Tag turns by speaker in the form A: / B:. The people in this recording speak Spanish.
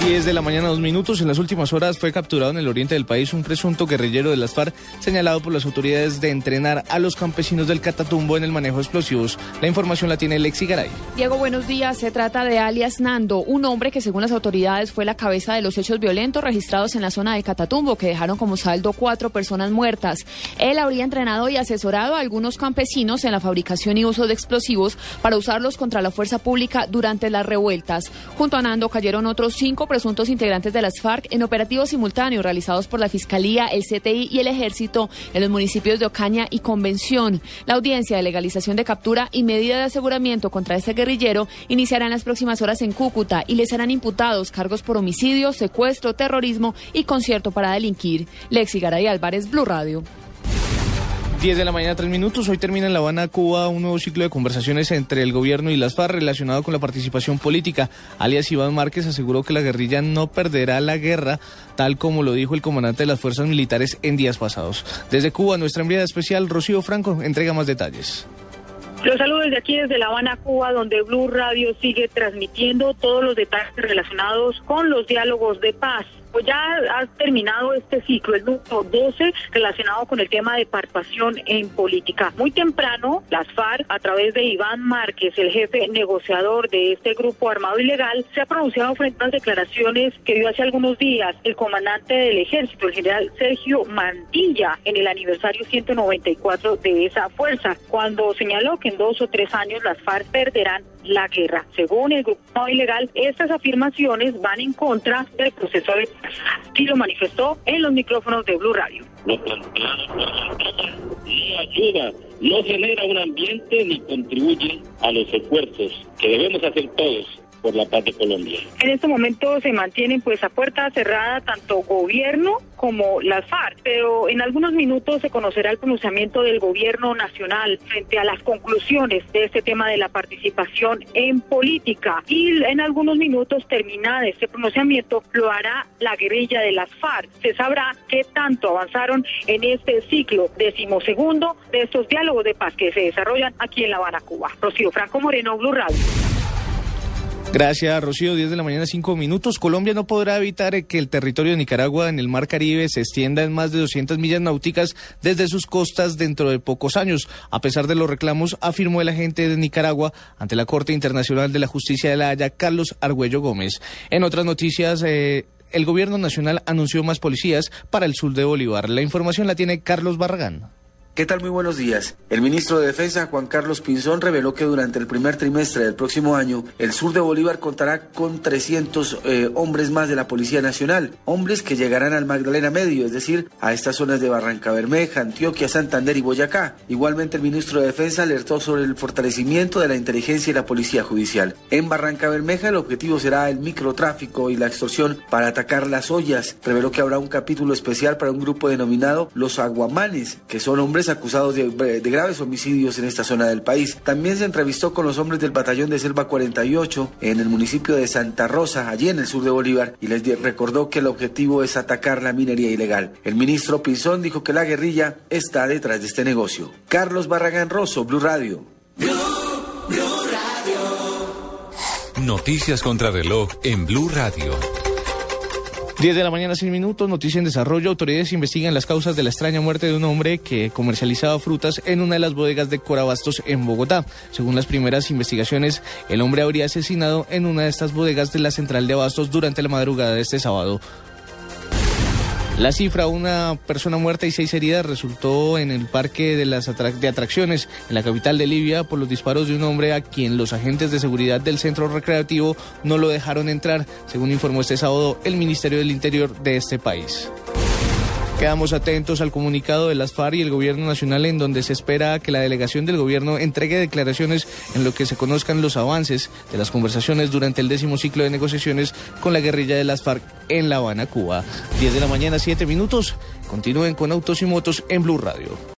A: 10 de la mañana, dos minutos. En las últimas horas fue capturado en el oriente del país un presunto guerrillero de las FARC señalado por las autoridades de entrenar a los campesinos del Catatumbo en el manejo de explosivos. La información la tiene Lexi Garay.
B: Diego, buenos días. Se trata de alias Nando, un hombre que según las autoridades fue la cabeza de los hechos violentos registrados en la zona del Catatumbo, que dejaron como saldo cuatro personas muertas. Él habría entrenado y asesorado a algunos campesinos en la fabricación y uso de explosivos para usarlos contra la fuerza pública durante las revueltas. Junto a Nando cayeron otros cinco presuntos integrantes de las FARC en operativos simultáneos realizados por la Fiscalía, el CTI y el Ejército en los municipios de Ocaña y Convención. La audiencia de legalización de captura y medida de aseguramiento contra este guerrillero iniciará en las próximas horas en Cúcuta y le serán imputados cargos por homicidio, secuestro, terrorismo y concierto para delinquir. Lexi Garay Álvarez, Blue Radio.
A: 10 de la mañana, 3 minutos. Hoy termina en La Habana, Cuba, un nuevo ciclo de conversaciones entre el gobierno y las FARC relacionado con la participación política. Alias Iván Márquez aseguró que la guerrilla no perderá la guerra, tal como lo dijo el comandante de las fuerzas militares en días pasados. Desde Cuba, nuestra enviada especial, Rocío Franco, entrega más detalles.
C: Los saludos desde aquí, desde La Habana, Cuba, donde Blue Radio sigue transmitiendo todos los detalles relacionados con los diálogos de paz. Pues ya ha terminado este ciclo, el número 12, relacionado con el tema de participación en política. Muy temprano, las FARC, a través de Iván Márquez, el jefe negociador de este grupo armado ilegal, se ha pronunciado frente a las declaraciones que dio hace algunos días el comandante del ejército, el general Sergio Mantilla, en el aniversario 194 de esa fuerza, cuando señaló que en dos o tres años las FARC perderán la guerra. Según el grupo ilegal, estas afirmaciones van en contra del proceso de y lo manifestó en los micrófonos de Blue Radio.
D: No ayuda, no genera un ambiente ni contribuye a los esfuerzos que debemos hacer todos por la paz de Colombia.
C: En este momento se mantienen pues a puerta cerrada tanto gobierno como las FARC, pero en algunos minutos se conocerá el pronunciamiento del gobierno nacional frente a las conclusiones de este tema de la participación en política y en algunos minutos terminada este pronunciamiento lo hará la guerrilla de las FARC. Se sabrá qué tanto avanzaron en este ciclo decimosegundo de estos diálogos de paz que se desarrollan aquí en La Habana, Cuba. Rocío Franco Moreno, Blue Radio.
A: Gracias, Rocío. 10 de la mañana, 5 minutos. Colombia no podrá evitar que el territorio de Nicaragua en el Mar Caribe se extienda en más de 200 millas náuticas desde sus costas dentro de pocos años. A pesar de los reclamos, afirmó el agente de Nicaragua ante la Corte Internacional de la Justicia de la Haya, Carlos Argüello Gómez. En otras noticias, eh, el gobierno nacional anunció más policías para el sur de Bolívar. La información la tiene Carlos Barragán.
E: ¿Qué tal? Muy buenos días. El ministro de Defensa, Juan Carlos Pinzón, reveló que durante el primer trimestre del próximo año, el sur de Bolívar contará con 300 eh, hombres más de la Policía Nacional, hombres que llegarán al Magdalena Medio, es decir, a estas zonas de Barranca Bermeja, Antioquia, Santander y Boyacá. Igualmente, el ministro de Defensa alertó sobre el fortalecimiento de la inteligencia y la Policía Judicial. En Barranca Bermeja, el objetivo será el microtráfico y la extorsión para atacar las ollas. Reveló que habrá un capítulo especial para un grupo denominado Los Aguamanes, que son hombres acusados de, de, graves homicidios en esta zona del país. También se entrevistó con los hombres del batallón de Selva 48 en el municipio de Santa Rosa, allí en el sur de Bolívar, y les recordó que el objetivo es atacar la minería ilegal. El ministro Pinzón dijo que la guerrilla está detrás de este negocio. Carlos Barragán Rosso, Blue Radio.
F: Blue Radio. Noticias contra reloj en Blue Radio.
A: 10 de la mañana, 6 minutos, noticia en desarrollo. Autoridades investigan las causas de la extraña muerte de un hombre que comercializaba frutas en una de las bodegas de Corabastos en Bogotá. Según las primeras investigaciones, el hombre habría asesinado en una de estas bodegas de la central de Abastos durante la madrugada de este sábado. La cifra, una persona muerta y seis heridas, resultó en el parque de, las de atracciones en la capital de Libia por los disparos de un hombre a quien los agentes de seguridad del centro recreativo no lo dejaron entrar, según informó este sábado el Ministerio del Interior de este país. Quedamos atentos al comunicado de las FARC y el Gobierno Nacional en donde se espera que la delegación del Gobierno entregue declaraciones en lo que se conozcan los avances de las conversaciones durante el décimo ciclo de negociaciones con la guerrilla de las FARC en La Habana, Cuba. 10 de la mañana, 7 minutos. Continúen con Autos y Motos en Blue Radio.